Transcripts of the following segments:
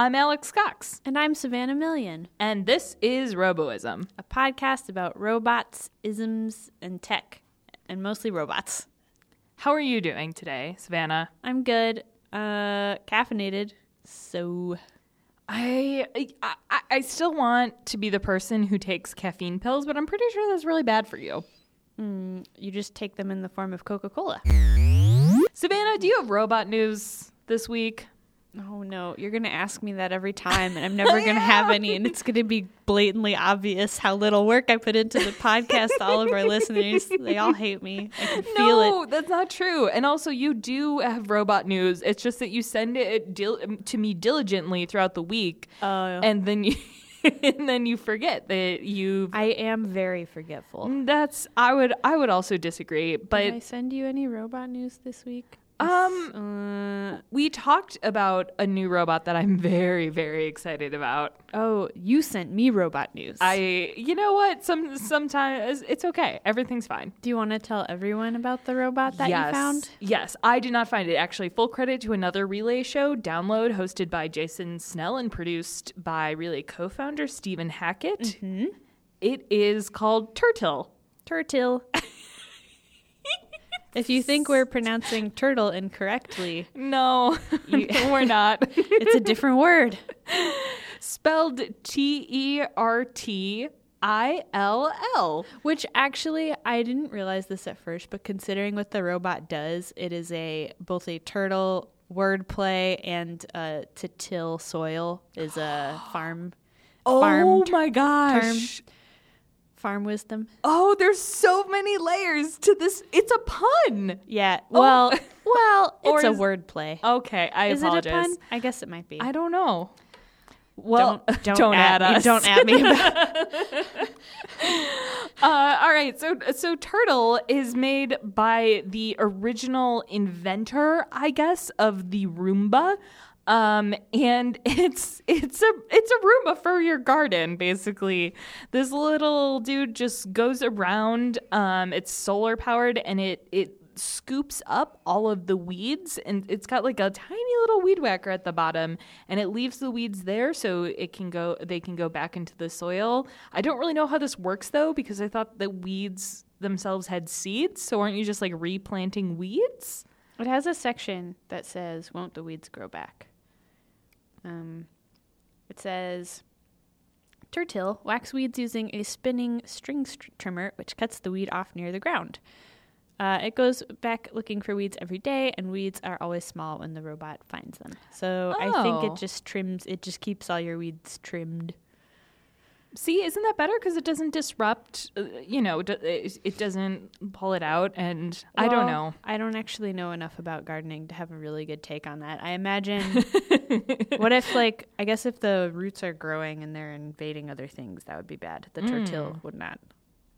I'm Alex Cox, And I'm Savannah Million, and this is Roboism. a podcast about robots, isms, and tech, and mostly robots. How are you doing today, Savannah? I'm good. Uh, caffeinated. So, I, I I still want to be the person who takes caffeine pills, but I'm pretty sure that's really bad for you. mm, you just take them in the form of Coca Cola. Savannah, do you have robot news this week? Oh no, you're gonna ask me that every time, and I'm never gonna have any, and it's gonna be blatantly obvious how little work I put into the podcast. to all of our listeners, they all hate me. I can feel it. No, that's not true. And also, you do have robot news. It's just that you send it dil- um, to me diligently throughout the week, Oh, and then you and then you forget that you. I am very forgetful. Mm, that's I would I would also disagree, Did but I send you any robot news this week? Um, Uh, we talked about a new robot that I'm very very excited about. oh, you sent me robot news. I you know what some sometimes it's okay everything's fine. Do you want to tell everyone about the robot that yes. you found? Yes, I did not find it. Actually, full credit to another Relay show, Download, hosted by Jason Snell and produced by Relay co founder Stephen Hackett. Mm-hmm. It is called Tertill. Tertill. if you think we're pronouncing turtle incorrectly, No, You- we're not. it's a different word. Spelled T E R T I L L. Which actually, I didn't realize this at first, but considering what the robot does, it is a both a turtle wordplay and uh, to till soil is a farm Oh farm my gosh. Farm wisdom. Oh, there's so many layers to this. It's a pun. Yeah. Well, well, Or it's a is- wordplay. Okay, I is apologize. it a pun? I guess it might be. I don't know. Well, don't don't, add, me- us. Don't add me. Uh, all right, so so Tertill is made by the original inventor, I guess, of the Roomba. Um, and it's it's a it's a Roomba for your garden, basically. This little dude just goes around. Um, it's solar powered, and it it scoops up all of the weeds and it's got like a tiny little weed whacker at the bottom and it leaves the weeds there so it can go they can go back into the soil. I don't really know how this works though because I thought that weeds themselves had seeds, so aren't you just like replanting weeds? it has a section that says, "Won't the weeds grow back?" Um, it says. Tertill whacks weeds using a spinning string str- trimmer, which cuts the weed off near the ground. Uh, it goes back looking for weeds every day, and weeds are always small when the robot finds them. So I think Oh. it just trims. It just keeps all your weeds trimmed. See, isn't that better because it doesn't disrupt, uh, you know, d- it it doesn't pull it out and I don't know. I don't actually know enough about gardening to have a really good take on that. I imagine. what if, like, I guess if the roots are growing and they're invading other things, that would be bad. The turtle would not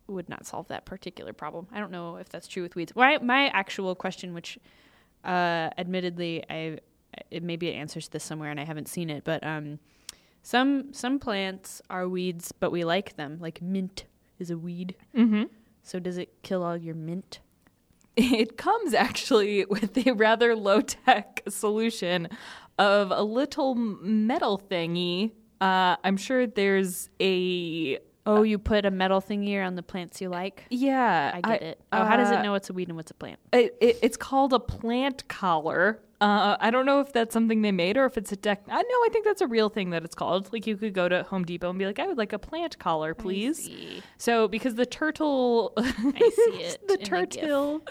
would not solve that particular problem. I don't know if that's true with weeds. My my actual question, which, uh, admittedly, I it maybe it answers this somewhere and I haven't seen it, but um, some some plants are weeds, but we like them. Like mint is a weed. Mhm. So does it kill all your mint? It comes actually with a rather low tech solution of a little metal thingy. Uh, I'm sure there's a. Oh, you put a metal thingy around the plants you like? Yeah. I get it. Oh, how does uh, it know what's a weed and what's a plant? It, it, it's called a plant collar. Uh, I don't know if that's something they made or if it's a deck. I know. I think that's a real thing that it's called. Like you could go to Home Depot and be like, "I would like a plant collar, please." So because the turtle, I see it. the turtle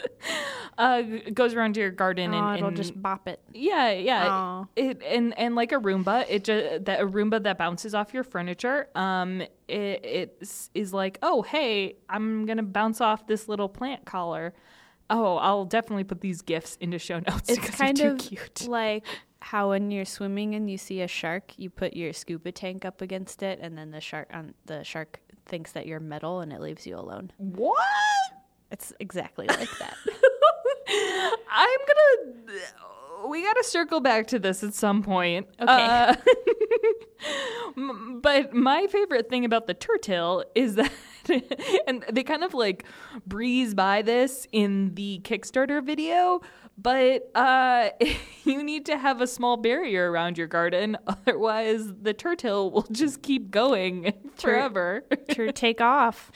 uh, goes around to your garden Oh, and, it'll just bop it. yeah, yeah. Aw. It and and like a Roomba, it just that a Roomba that bounces off your furniture. Um, it it is- is like, oh hey, I'm gonna bounce off this little plant collar. Oh, I'll definitely put these gifs into show notes It's kind they're of cute. like how when you're swimming and you see a shark, you put your scuba tank up against it, and then the shark on the shark thinks that you're metal and it leaves you alone. What? It's exactly like that. I'm gonna. We got to circle back to this at some point. Okay. Uh, but my favorite thing about the turtle is that, and they kind of like breeze by this in the Kickstarter video, but uh, you need to have a small barrier around your garden. Otherwise, the turtle will just keep going forever. To take off.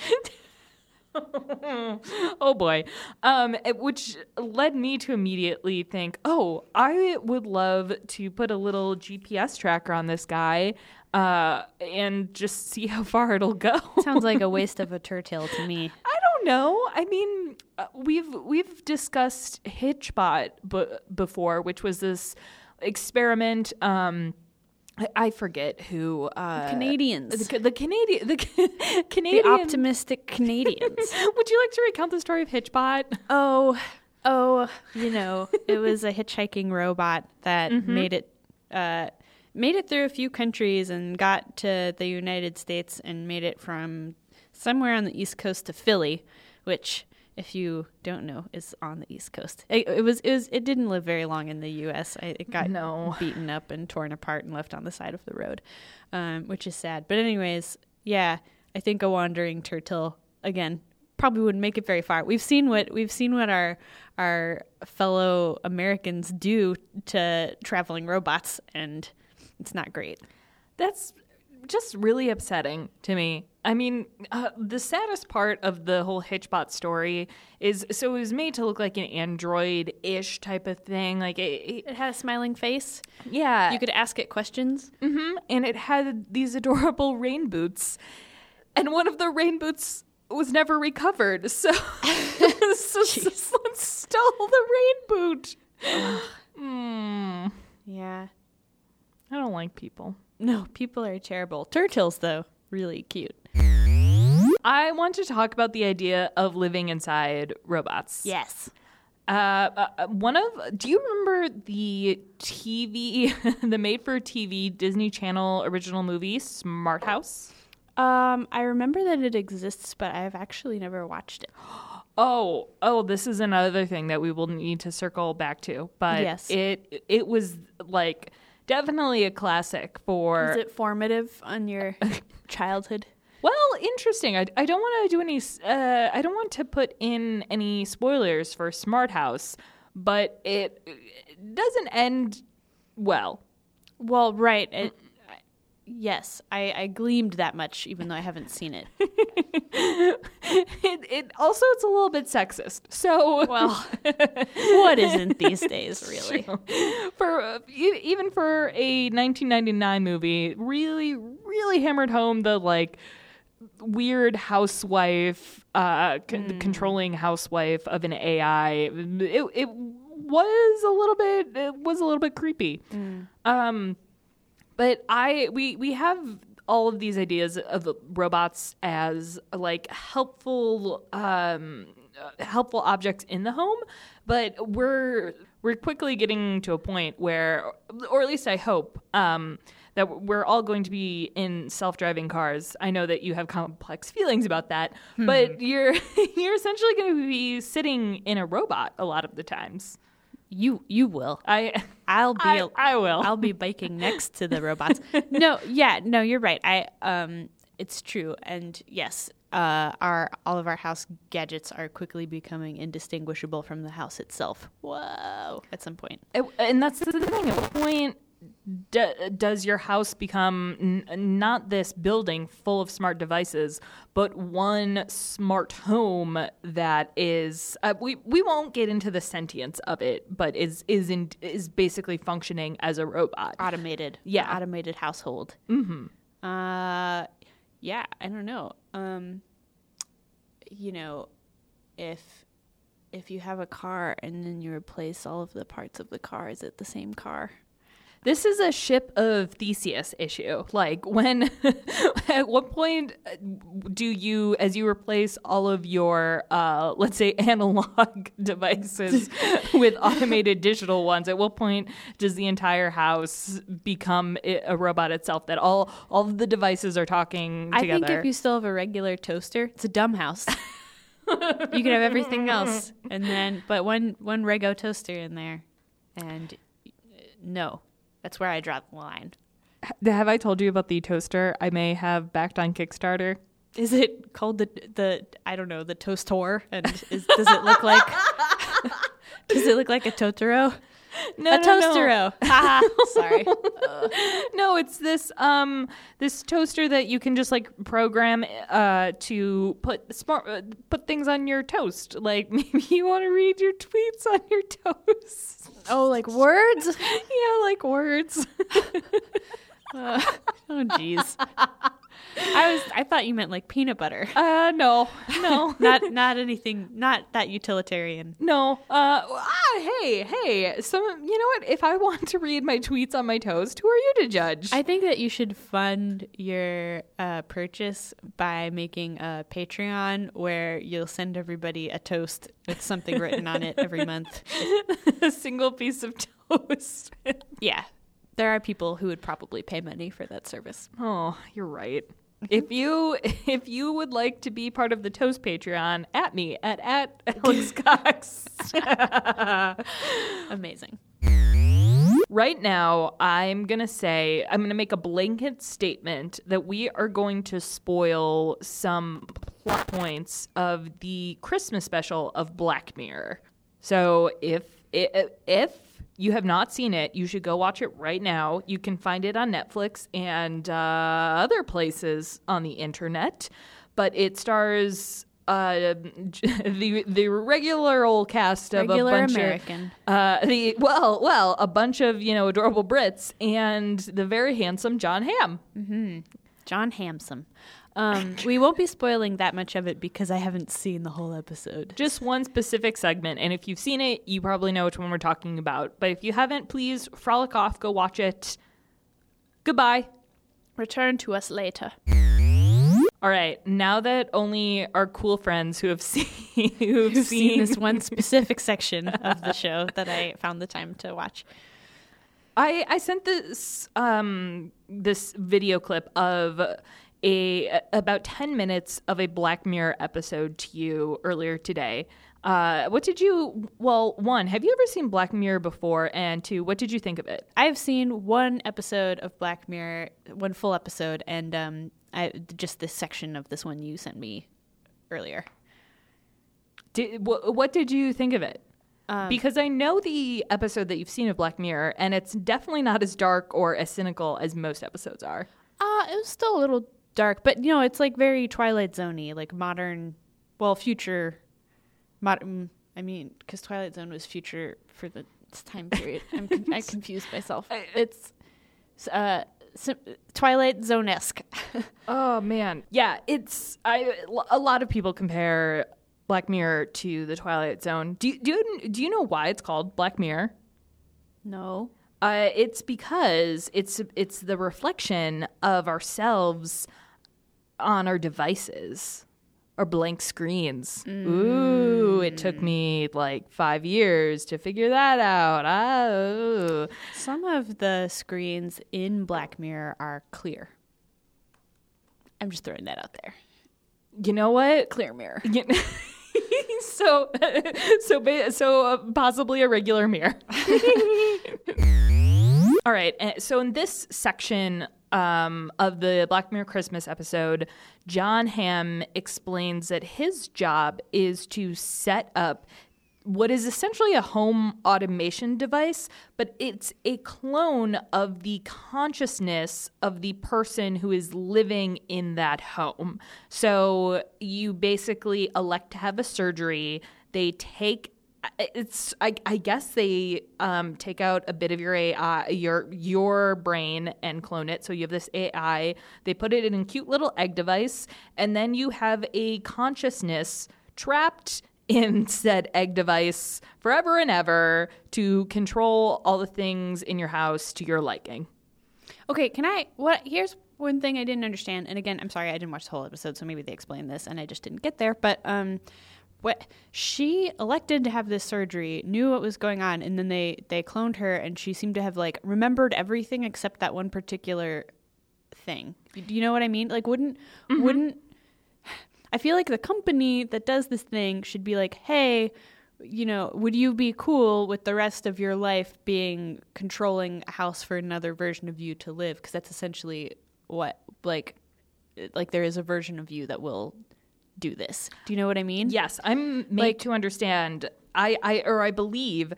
oh boy. Um, which led me to immediately think, oh, I would love to put a little GPS tracker on this guy uh, and just see how far it'll go. Sounds like a waste of a turtle to me. I don't know. I mean, uh, we've we've discussed Hitchbot b- before, which was this experiment. Um, I, forget who uh, Canadians. the, the Canadian the The Canadian optimistic Canadians. Would you like to recount the story of Hitchbot? oh, oh, you know, it was a hitchhiking robot that made it uh, made it through a few countries and got to the United States and made it from somewhere on the East Coast to Philly, which if you don't know is on the East Coast. It, it was it was it didn't live very long in the US. I, it got No. beaten up and torn apart and left on the side of the road. Um, which is sad. But anyways, yeah, I think a wandering turtle again probably wouldn't make it very far. We've seen what we've seen what our our fellow Americans do to traveling robots, and it's not great. That's just really upsetting to me. I mean, uh, the saddest part of the whole Hitchbot story is so it was made to look like an android-ish type of thing. Like, it, it- It had a smiling face. yeah, You could ask it questions. Mm-hmm. and it had these adorable rain boots, and one of the rain boots was never recovered. So, so someone stole the rain boot. Hmm. Yeah. I don't like people. No, people are terrible. Turtles, though, really cute. I want to talk about the idea of living inside robots. Yes. Uh, uh, one of do you remember the TV, the made-for-TV Disney Channel original movie Smart House? Um, I remember that it exists, but I've actually never watched it. Oh, oh, this is another thing that we will need to circle back to. But Yes. it it was like definitely a classic for Was it formative on your childhood? Well, interesting. I, I don't want to do any. Uh, I don't want to put in any spoilers for Smart House, but it, it doesn't end well. Well, right. It, yes, I, I gleamed that much, even though I haven't seen it. It, it also it's a little bit sexist. So Well, what isn't these days, really? for uh, e- even for a 1999 movie, really really hammered home the like weird housewife, uh, c- the controlling housewife of an AI. It, it was a little bit. It was a little bit creepy. Um, but I we we have all of these ideas of robots as like helpful um helpful objects in the home, but we're we're quickly getting to a point where or at least I hope um that we're all going to be in self-driving cars. I know that you have complex feelings about that, but you're you're essentially going to be sitting in a robot a lot of the times. You you will. I I'll be. I, I will. I'll be biking next to the robots. no, yeah, no, you're right. I um, it's true, and yes, uh, our all of our house gadgets are quickly becoming indistinguishable from the house itself. Whoa! At some point, It- and that's the thing. At what point do, does your house become n- not this building full of smart devices, but one smart home that is? Uh, we we won't get into the sentience of it, but is is in, is basically functioning as a robot. automated. Yeah. automated household. Mm-hmm. Uh, yeah. I don't know. Um, you know, if if you have a car and then you replace all of the parts of the car, is it the same car? This is a ship of Theseus issue. Like when, at what point uh, do you, as you replace all of your, uh, let's say, analog devices with automated digital ones? At what point does the entire house become a robot itself? That all all of the devices are talking I together. I think if you still have a regular toaster, it's a dumb house. you can have everything else, and then but one one Rego toaster in there, and no, that's where I draw the line. Have I told you about the toaster I may have backed on Kickstarter? Is it called the the I don't know the toaster? And is, does it look like does it look like a Totoro? No, a no, no. toastero. Haha. Sorry. No, it's this um this toaster that you can just like program uh to put smart uh, put things on your toast. Like maybe you want to read your tweets on your toast. Oh, like words? yeah, like words. Uh, oh, jeez. I was I thought you meant like peanut butter. Uh no. No. Not not anything. Not that utilitarian. No. Uh ah, hey, hey. Some you know what? If I want to read my tweets on my toast, who are you to judge? I think that you should fund your uh, purchase by making a Patreon where you'll send everybody a toast with something written on it every month. a single piece of toast. Yeah. There are people who would probably pay money for that service. Oh, you're right. If you if you would like to be part of the Toast Patreon, at me at at Alex Cox. Amazing. right now, I'm gonna say I'm gonna make a blanket statement that we are going to spoil some plot points of the Christmas special of Black Mirror. So if if, if you have not seen it, you should go watch it right now. You can find it on Netflix and uh, other places on the internet. But it stars uh, the the regular old cast of Regular a bunch American. of uh, the well well a bunch of you know adorable Brits and the very handsome John Hamm. John Hampson. Um, we won't be spoiling that much of it because I haven't seen the whole episode. Just one specific segment, and if you've seen it, you probably know which one we're talking about. But if you haven't, please frolic off, go watch it. Goodbye. Return to us later. All right, now that only our cool friends who have seen who've You've seen seen this one specific section of the show that I found the time to watch. I I sent this um this video clip of a about 10 minutes of a Black Mirror episode to you earlier today. Uh, what did you well, one, have you ever seen Black Mirror before and two, what did you think of it? I've seen one episode of Black Mirror, one full episode, and um, I, just this section of this one you sent me earlier. Did, wh- what did you think of it? Because I know the episode that you've seen of Black Mirror, and it's definitely not as dark or as cynical as most episodes are. Uh, it was still a little dark, but you know, it's like very Twilight Zoney, like modern, well, future, modern. I mean, because Twilight Zone was future for the time period. I'm con- I confused myself. It's uh, sim- Twilight Zone esque. Oh man, yeah, it's I. A lot of people compare Black Mirror to the Twilight Zone. Do you, do you, do you know why it's called Black Mirror? no. Uh, it's because it's it's the reflection of ourselves on our devices, our blank screens. Ooh, it took me like five years to figure that out. Ooh. Some of the screens in Black Mirror are clear. I'm just throwing that out there. you know what? Clear mirror. So so ba- so uh, possibly a regular mirror. All right. uh, So in this section um, of the Black Mirror Christmas episode, John Hamm explains that his job is to set up what is essentially a home automation device, but it's a clone of the consciousness of the person who is living in that home. So you basically elect to have a surgery. They take it's I, I guess they um, take out a bit of your AI, your your brain, and clone it. So you have this AI. They put it in a cute little egg device, and then you have a consciousness trapped in said egg device forever and ever to control all the things in your house to your liking. Okay, can I? What? Here's one thing I didn't understand. And again, I'm sorry, I didn't watch the whole episode, so maybe they explained this, and I just didn't get there. But um, what she elected to have this surgery, knew what was going on, and then they they cloned her, and she seemed to have like remembered everything except that one particular thing. Do you know what I mean? Like, wouldn't wouldn't I feel like the company that does this thing should be like, hey, you know, would you be cool with the rest of your life being controlling a house for another version of you to live? Because that's essentially what, like, like there is a version of you that will do this. Do you know what I mean? Yes, I'm made Like- to understand. I, I or I believe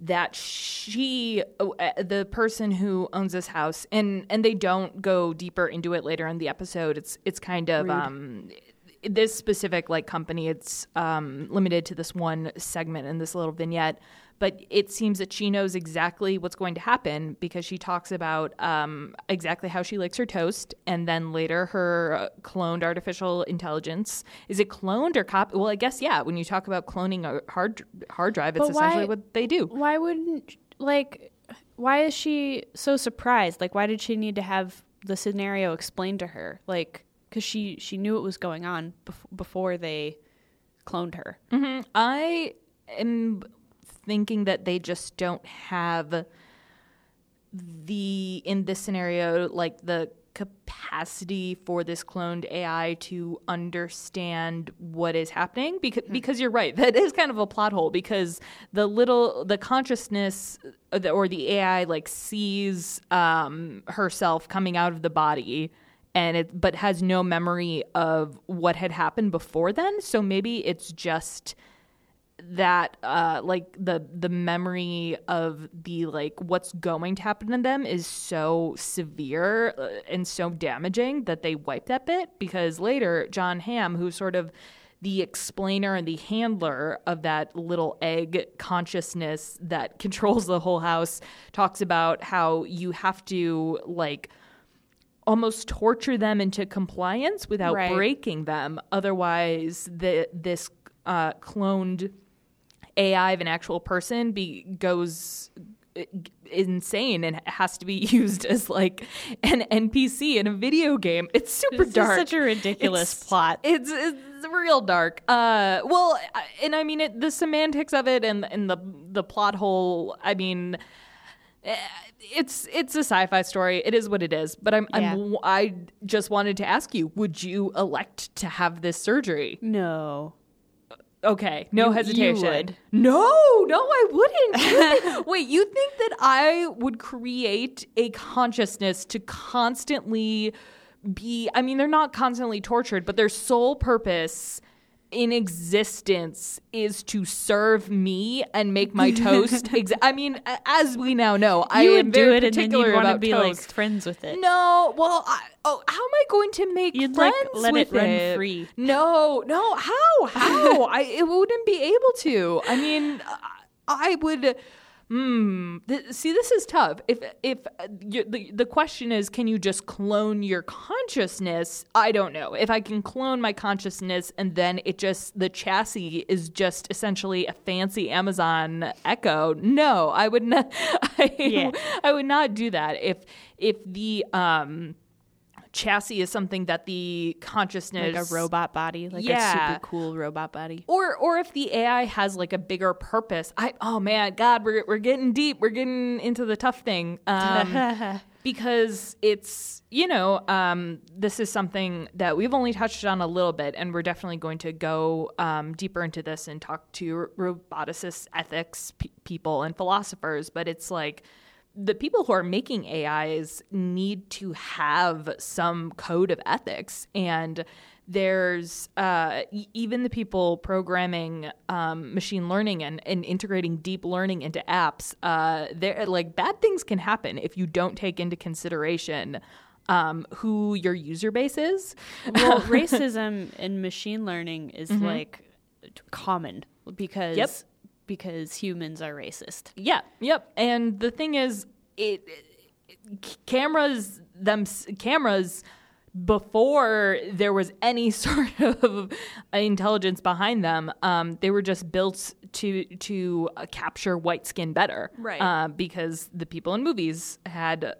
that she, uh, the person who owns this house, and and they don't go deeper into it later in the episode. It's it's kind of um, this specific like company. It's um, limited to this one segment in this little vignette. But it seems that she knows exactly what's going to happen because she talks about um, exactly how she likes her toast, and then later her uh, cloned artificial intelligence. Is it cloned or cop? Well, I guess yeah. When you talk about cloning a hard hard drive, it's why- essentially what they do. Why wouldn't, like, why is she so surprised? Like, why did she need to have the scenario explained to her? Like, because she, she knew what was going on bef- before they cloned her. I am thinking that they just don't have the in this scenario like the capacity for this cloned AI to understand what is happening because because you're right that is kind of a plot hole because the little the consciousness uh, the- or the AI like sees um, herself coming out of the body and it but has no memory of what had happened before then. So maybe it's just that uh like the the memory of the like what's going to happen to them is so severe uh, and so damaging that they wipe that bit because later John Hamm who's sort of the explainer and the handler of that little egg consciousness that controls the whole house talks about how you have to like almost torture them into compliance without Right. breaking them. Otherwise, the this uh, cloned AI of an actual person be goes uh, insane and has to be used as like an NPC in a video game. It's super This is dark. such a ridiculous It's- plot. It's, it's real dark. Uh, well, and I mean it, the semantics of it and and the the plot hole. I mean, Eh, it's it's a sci-fi story. It is what it is. But I'm, Yeah. I'm I just wanted to ask you: Would you elect to have this surgery? No. Okay, no You- you hesitation. would. No, no, I wouldn't. You think- wait, you think that I would create a consciousness to constantly be? I mean, they're not constantly tortured, but their sole purpose in existence is to serve me and make my toast. Exa- I mean, as we now know, I you am would very do it and then particular you'd want to be like friends with it. No, well, I, oh, how am I going to make You'd, like, friends let with it run free. No, no, how, how? I it wouldn't be able to. I mean, I would. Hmm. Th- see, this is tough. If if uh, you, the the question is, can you just clone your consciousness? I don't know. If I can clone my consciousness and then it just the chassis is just essentially a fancy Amazon Echo. No, I would not. I, Yeah. I would not do that. If if the um chassis is something that the consciousness Like a robot body, like a super cool robot body. or or if the AI has like a bigger purpose. I oh man, God, we're we're getting deep. We're getting into the tough thing. Um, because it's you know um, this is something that we've only touched on a little bit, and we're definitely going to go um, deeper into this and talk to roboticists, ethics pe- people, and philosophers. But it's like the people who are making AIs need to have some code of ethics. And there's uh, even the people programming um, machine learning and, and integrating deep learning into apps uh, there like bad things can happen if you don't take into consideration um, who your user base is. Well, racism in machine learning is like common because Yep. Because humans are racist. Yeah, yep. And the thing is, it, it- cameras them cameras before there was any sort of intelligence behind them, um, they were just built to to uh, capture white skin better, Right. Uh, because the people in movies had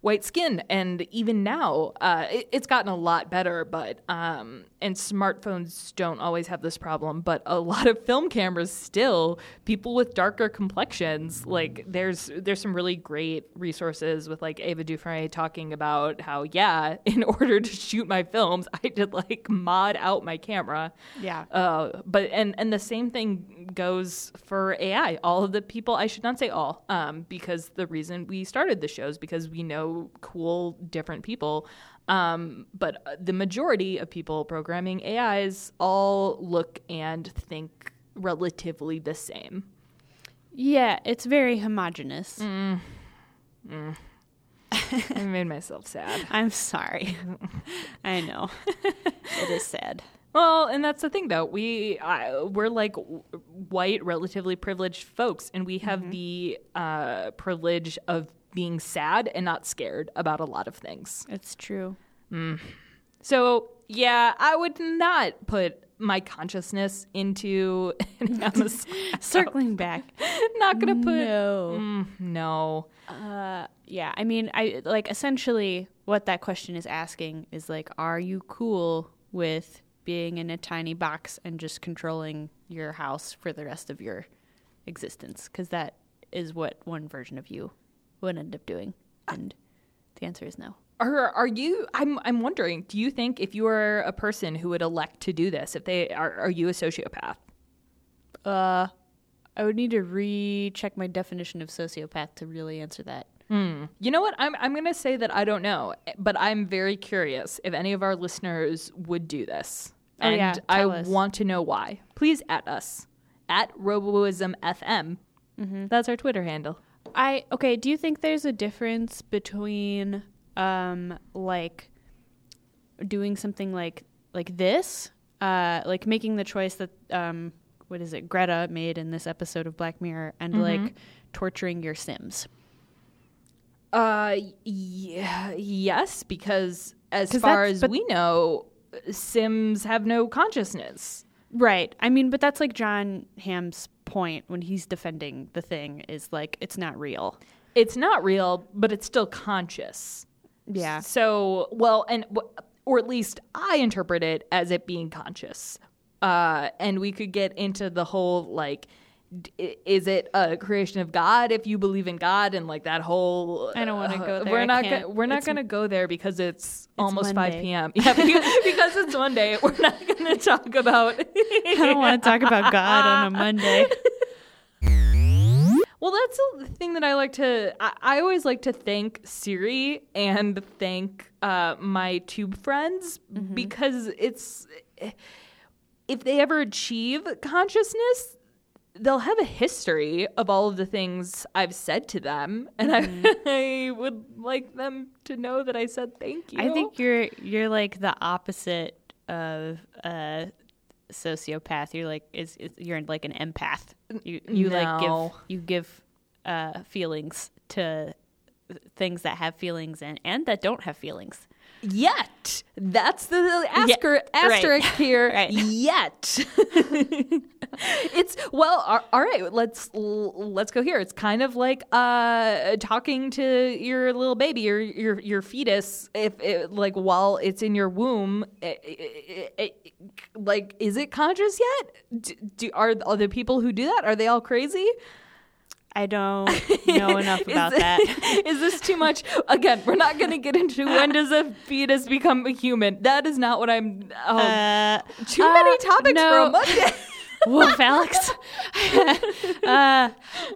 white skin. And even now, uh, it, it's gotten a lot better, but, um, and smartphones don't always have this problem, but a lot of film cameras still, people with darker complexions, like there's, there's some really great resources with like Ava DuVernay talking about how, yeah, in order to shoot my films, I did like mod out my camera. Yeah. Uh, but and and the same thing goes for AI. All of the people, I should not say all, um, because the reason we started the shows because we know cool different people. Um, but uh, the majority of people programming AIs all look and think relatively the same. Yeah, it's very homogenous. I made myself sad. I'm sorry. I know. it is sad. Well, and that's the thing, though. We uh, we're like w- white, relatively privileged folks, and we have the uh, privilege of being sad and not scared about a lot of things. It's true. So, yeah, I would not put my consciousness into Circling back. not gonna put no. Mm, no. Uh, yeah, I mean, I like essentially what that question is asking is like, are you cool with being in a tiny box and just controlling your house for the rest of your existence? Because that is what one version of you would end up doing, and the answer is no. Are are you? I'm I'm wondering. Do you think if you were a person who would elect to do this, if they are, are you a sociopath? Uh, I would need to recheck my definition of sociopath to really answer that. You know what? I'm I'm gonna say that I don't know, but I'm very curious if any of our listeners would do this, Oh, and yeah, I us. want to know why. Please at us at Roboism FM. Mm-hmm. That's our Twitter handle. I okay. Do you think there's a difference between um like doing something like like this, uh, like making the choice that um what is it Greta made in this episode of Black Mirror, and Mm-hmm. like torturing your Sims? Uh, yeah, yes, because as far as we know, Sims have no consciousness. Right. I mean, but that's like John Hamm's point when he's defending the thing is like it's not real. It's not real, but it's still conscious. Yeah. So, well, and or at least I interpret it as it being conscious. Uh, and we could get into the whole like, is it a creation of God if you believe in God and like that whole? I don't wanna go uh, there. We're not. Gonna, we're not going to go there because it's, almost five p.m. Yeah, because, it's Monday. We're not going to talk about. I don't want to talk about God on a Monday. Well, that's the thing that I like to. I, I always like to thank Siri and thank uh, my tube friends because it's if they ever achieve consciousness, they'll have a history of all of the things I've said to them, and I, I would like them to know that I said thank you. I think you're you're like the opposite of a sociopath. You're like is, is you're like an empath. You you like give you give uh, feelings to things that have feelings and and that don't have feelings. Yet. That's the Yeah, asker, right. asterisk here. Right. Yet. it's well, all right. Let's let's go here. It's kind of like uh, talking to your little baby or your your fetus. If it, like while it's in your womb, it, it- like is it conscious yet? Do, do are are the people who do that? Are they all crazy? I don't know enough about that. Is this too much? Again, we're not going to get into when does a fetus become a human. That is not what I'm. Oh, Uh, too many uh, topics for a Monday. Woof, Alex. uh,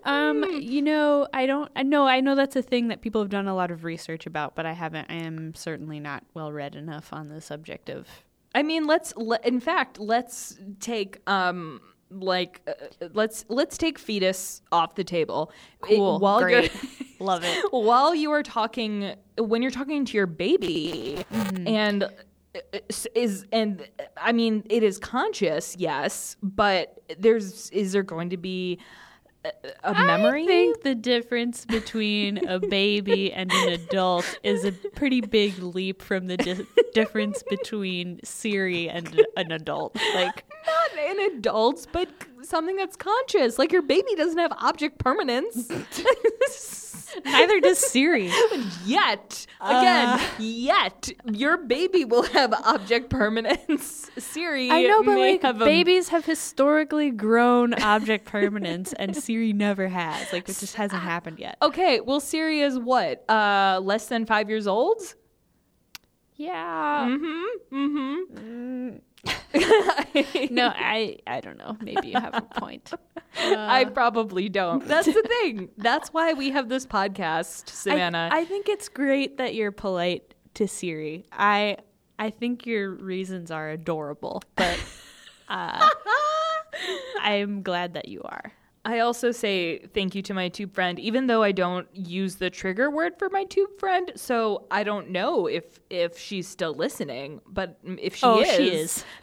um, you know, I don't. I know. I know that's a thing that people have done a lot of research about, but I haven't. I am certainly not well read enough on the subject of. I mean, let's. Le- in fact, let's take um like uh, let's let's take fetus off the table. It- Cool. while Great. you're Love it. while you are talking when you're talking to your baby Mm-hmm. and uh, is and I mean it is conscious, yes, but there's is there going to be a, memory? I think the difference between a baby and an adult is a pretty big leap from the di- difference between Siri and an adult. Like, not in adults, but something that's conscious. Like your baby doesn't have object permanence. Neither does Siri. Yet, again, yet your baby will have object permanence. Siri, I know, but like have a- babies have historically grown object permanence, and Siri never has. Like it just hasn't happened yet. Okay, well, Siri is what? Uh, less than five years old. Yeah. Mm-hmm. Mm-hmm. No, I I don't know. Maybe you have a point. I probably don't. That's the thing. That's why we have this podcast, I, Savannah. I think it's great that you're polite to Siri. I I think your reasons are adorable, but uh, I'm glad that you are. I also say thank you to my tube friend, even though I don't use the trigger word for my tube friend. So I don't know if if she's still listening. But if she Oh, is, she is.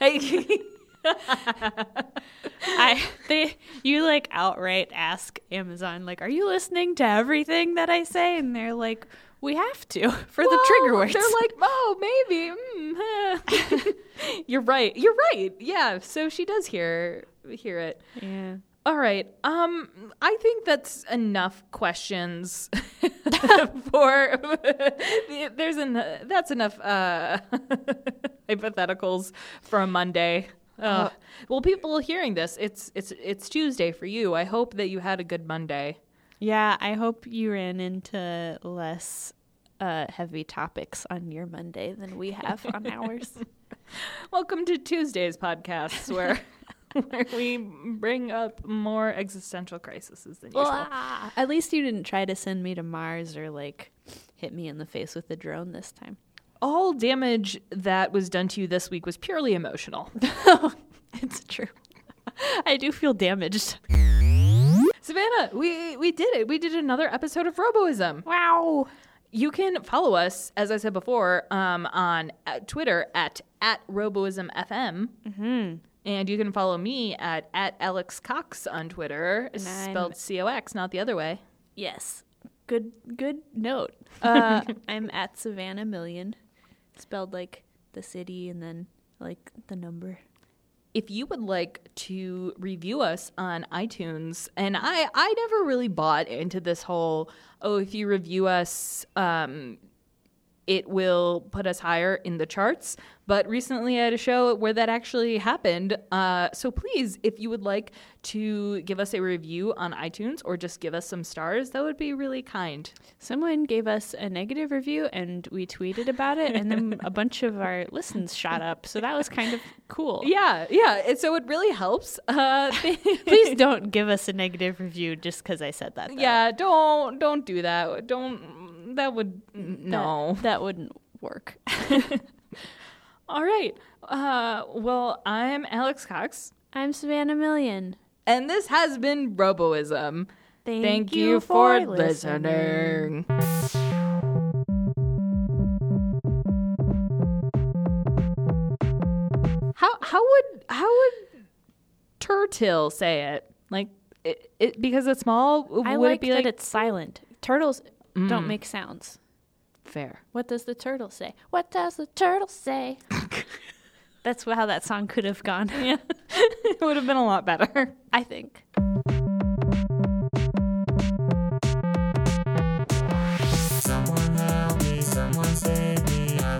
I they you like outright ask Amazon like, "Are you listening to everything that I say?" And they're like, "We have to for the trigger words." They're like, oh, maybe. mm, eh." You're right. You're right. Yeah. So she does hear hear it. yeah. All right. Um, I think that's enough questions for. there's an that's enough uh, hypotheticals for a Monday. Uh, well, people hearing this, it's it's it's Tuesday for you. I hope that you had a good Monday. Yeah, I hope you ran into less uh, heavy topics on your Monday than we have on ours. Welcome to Tuesday's podcast, where where we bring up more existential crises than usual. ah, at least you didn't try to send me to Mars or like hit me in the face with a drone this time. All damage that was done to you this week was purely emotional. it's true. I do feel damaged. Savannah, we we did it. We did another episode of Roboism. Wow. You can follow us, as I said before, um, on uh, Twitter at at RoboismFM. Mm-hmm. And you can follow me at at Alex Cox on Twitter, And spelled C O X, not the other way. Yes. Good good note. Uh, I'm at Savannah Million. Spelled like the city and then like the number. if you would like to review us on iTunes, and I, I never really bought into this whole, oh, if you review us, um, it will put us higher in the charts. But recently I had a show where that actually happened. Uh, so please, if you would like to give us a review on iTunes or just give us some stars, that would be really kind. Someone gave us a negative review and we tweeted about it and then a bunch of our listens shot up. So that was kind of cool. Yeah, yeah. And so it really helps. Uh, Please don't give us a negative review just because I said that. though. Yeah, don't don't do that. Don't that would no. That, that wouldn't work. All right. Uh well, I'm Alex Cox I'm Savannah Million. and this has been Roboism. Thank, Thank you for listening. How how would how would Turtle say it? Like it, it because it's small, I would like it be that like it's silent. Turtles don't mm. make sounds. fair? What does the turtle say? What does the turtle say? That's how that song could have gone. Yeah. it would have been a lot better. I think. Someone help me, someone save me. I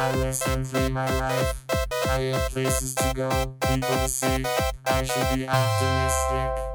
I listen enjoy my life. I have places to go, people to see. I should be optimistic.